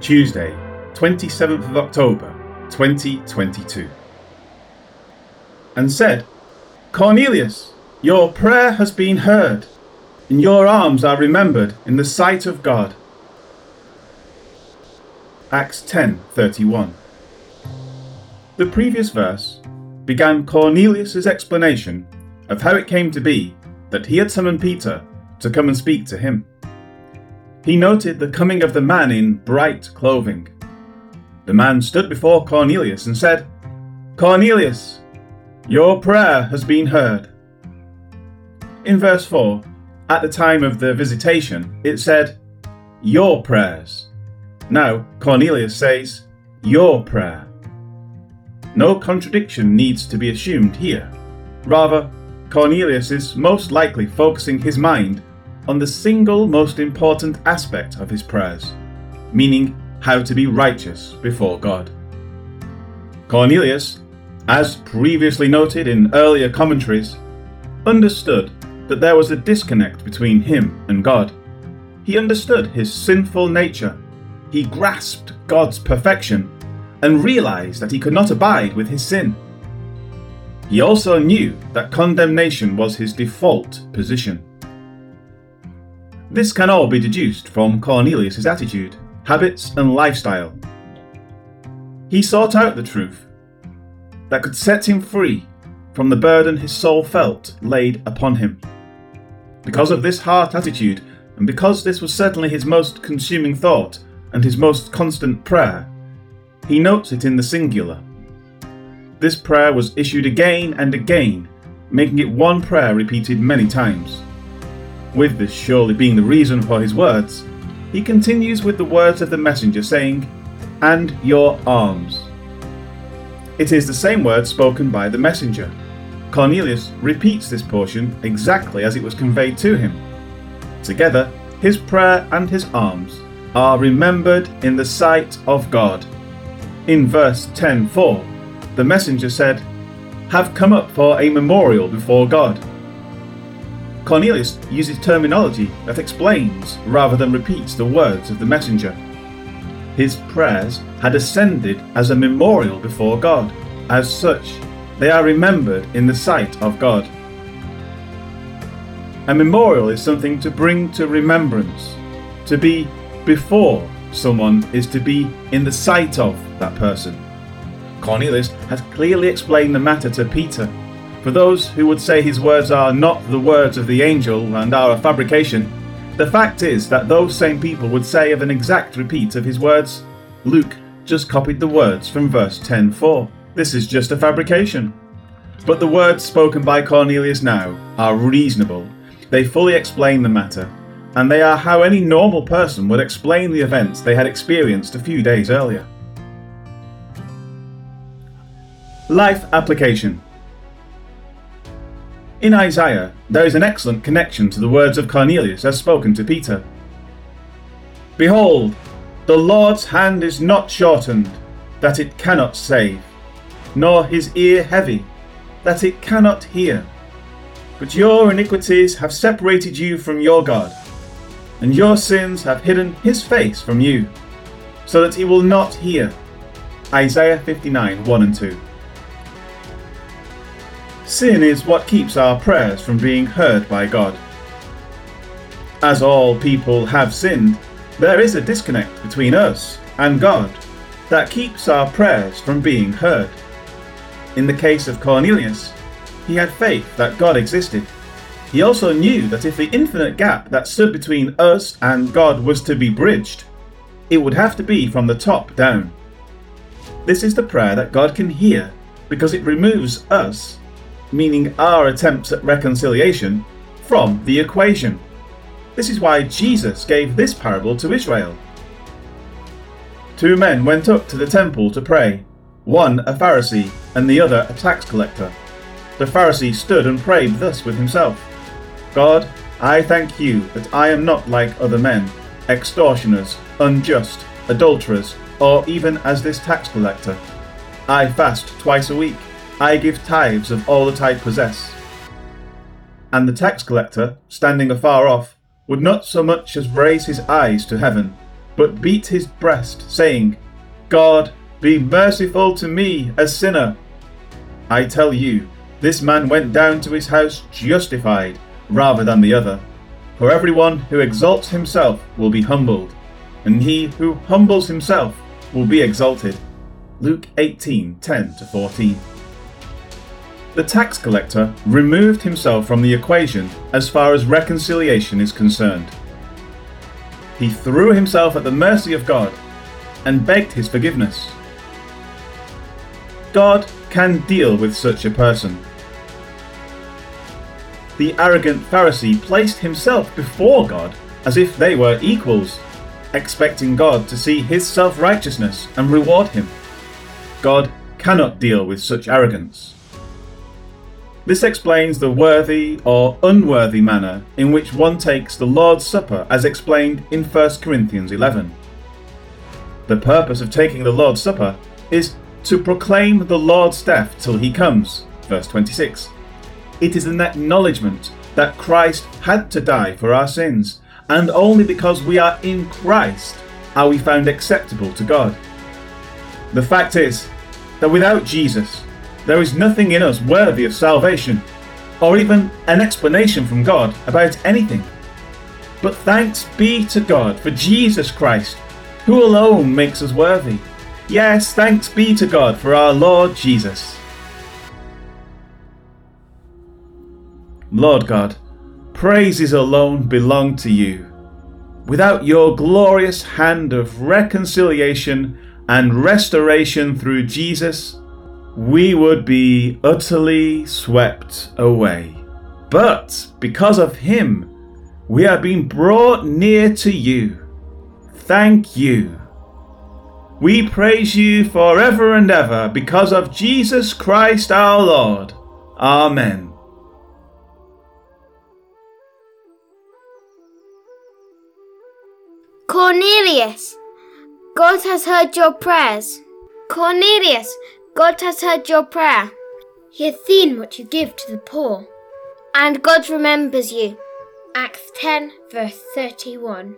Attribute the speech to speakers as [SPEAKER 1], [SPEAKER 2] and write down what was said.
[SPEAKER 1] Tuesday, 27th of October, 2022. And said, Cornelius, your prayer has been heard, and your alms are remembered in the sight of God. Acts 10:31. The previous verse began Cornelius's explanation of how it came to be that he had summoned Peter to come and speak to him. He noted the coming of the man in bright clothing. The man stood before Cornelius and said, Cornelius, your prayer has been heard. In verse 4, at the time of the visitation, it said, Your prayers. Now, Cornelius says, Your prayer. No contradiction needs to be assumed here. Rather, Cornelius is most likely focusing his mind on the single most important aspect of his prayers, meaning how to be righteous before God. Cornelius, as previously noted in earlier commentaries, understood that there was a disconnect between him and God. He understood his sinful nature, he grasped God's perfection, and realized that he could not abide with his sin. He also knew that condemnation was his default position. This can all be deduced from Cornelius' attitude, habits, and lifestyle. He sought out the truth that could set him free from the burden his soul felt laid upon him. Because of this heart attitude, and because this was certainly his most consuming thought and his most constant prayer, he notes it in the singular. This prayer was issued again and again, making it one prayer repeated many times. With this surely being the reason for his words, he continues with the words of the messenger, saying, And your alms. It is the same word spoken by the messenger. Cornelius repeats this portion exactly as it was conveyed to him. Together, his prayer and his alms are remembered in the sight of God. In verse 10:4, the messenger said, Have come up for a memorial before God. Cornelius uses terminology that explains rather than repeats the words of the messenger. His prayers had ascended as a memorial before God. As such, they are remembered in the sight of God. A memorial is something to bring to remembrance. To be before someone is to be in the sight of that person. Cornelius has clearly explained the matter to Peter for those who would say his words are not the words of the angel and are a fabrication, the fact is that those same people would say of an exact repeat of his words, Luke just copied the words from verse 10:4. This is just a fabrication. But the words spoken by Cornelius now are reasonable. They fully explain the matter, and they are how any normal person would explain the events they had experienced a few days earlier. Life application in Isaiah, there is an excellent connection to the words of Cornelius as spoken to Peter. Behold, the Lord's hand is not shortened, that it cannot save, nor his ear heavy, that it cannot hear. But your iniquities have separated you from your God, and your sins have hidden his face from you, so that he will not hear. Isaiah 59 1 and 2. Sin is what keeps our prayers from being heard by God. As all people have sinned, there is a disconnect between us and God that keeps our prayers from being heard. In the case of Cornelius, he had faith that God existed. He also knew that if the infinite gap that stood between us and God was to be bridged, it would have to be from the top down. This is the prayer that God can hear because it removes us meaning our attempts at reconciliation, from the equation. This is why Jesus gave this parable to Israel. Two men went up to the temple to pray, one a Pharisee and the other a tax collector. The Pharisee stood and prayed thus with himself God, I thank you that I am not like other men, extortioners, unjust, adulterers, or even as this tax collector. I fast twice a week. I give tithes of all that I possess. And the tax collector, standing afar off, would not so much as raise his eyes to heaven, but beat his breast, saying, God, be merciful to me, a sinner. I tell you, this man went down to his house justified rather than the other. For everyone who exalts himself will be humbled, and he who humbles himself will be exalted. Luke 18 10 14. The tax collector removed himself from the equation as far as reconciliation is concerned. He threw himself at the mercy of God and begged his forgiveness. God can deal with such a person. The arrogant Pharisee placed himself before God as if they were equals, expecting God to see his self righteousness and reward him. God cannot deal with such arrogance. This explains the worthy or unworthy manner in which one takes the Lord's Supper as explained in 1 Corinthians 11. The purpose of taking the Lord's Supper is to proclaim the Lord's death till he comes. Verse 26. It is an acknowledgement that Christ had to die for our sins, and only because we are in Christ are we found acceptable to God. The fact is that without Jesus, there is nothing in us worthy of salvation, or even an explanation from God about anything. But thanks be to God for Jesus Christ, who alone makes us worthy. Yes, thanks be to God for our Lord Jesus. Lord God, praises alone belong to you. Without your glorious hand of reconciliation and restoration through Jesus, we would be utterly swept away. But because of him, we are being brought near to you. Thank you. We praise you forever and ever because of Jesus Christ our Lord. Amen.
[SPEAKER 2] Cornelius, God has heard your prayers. Cornelius, God has heard your prayer. He has seen what you give to the poor. And God remembers you. Acts 10, verse 31.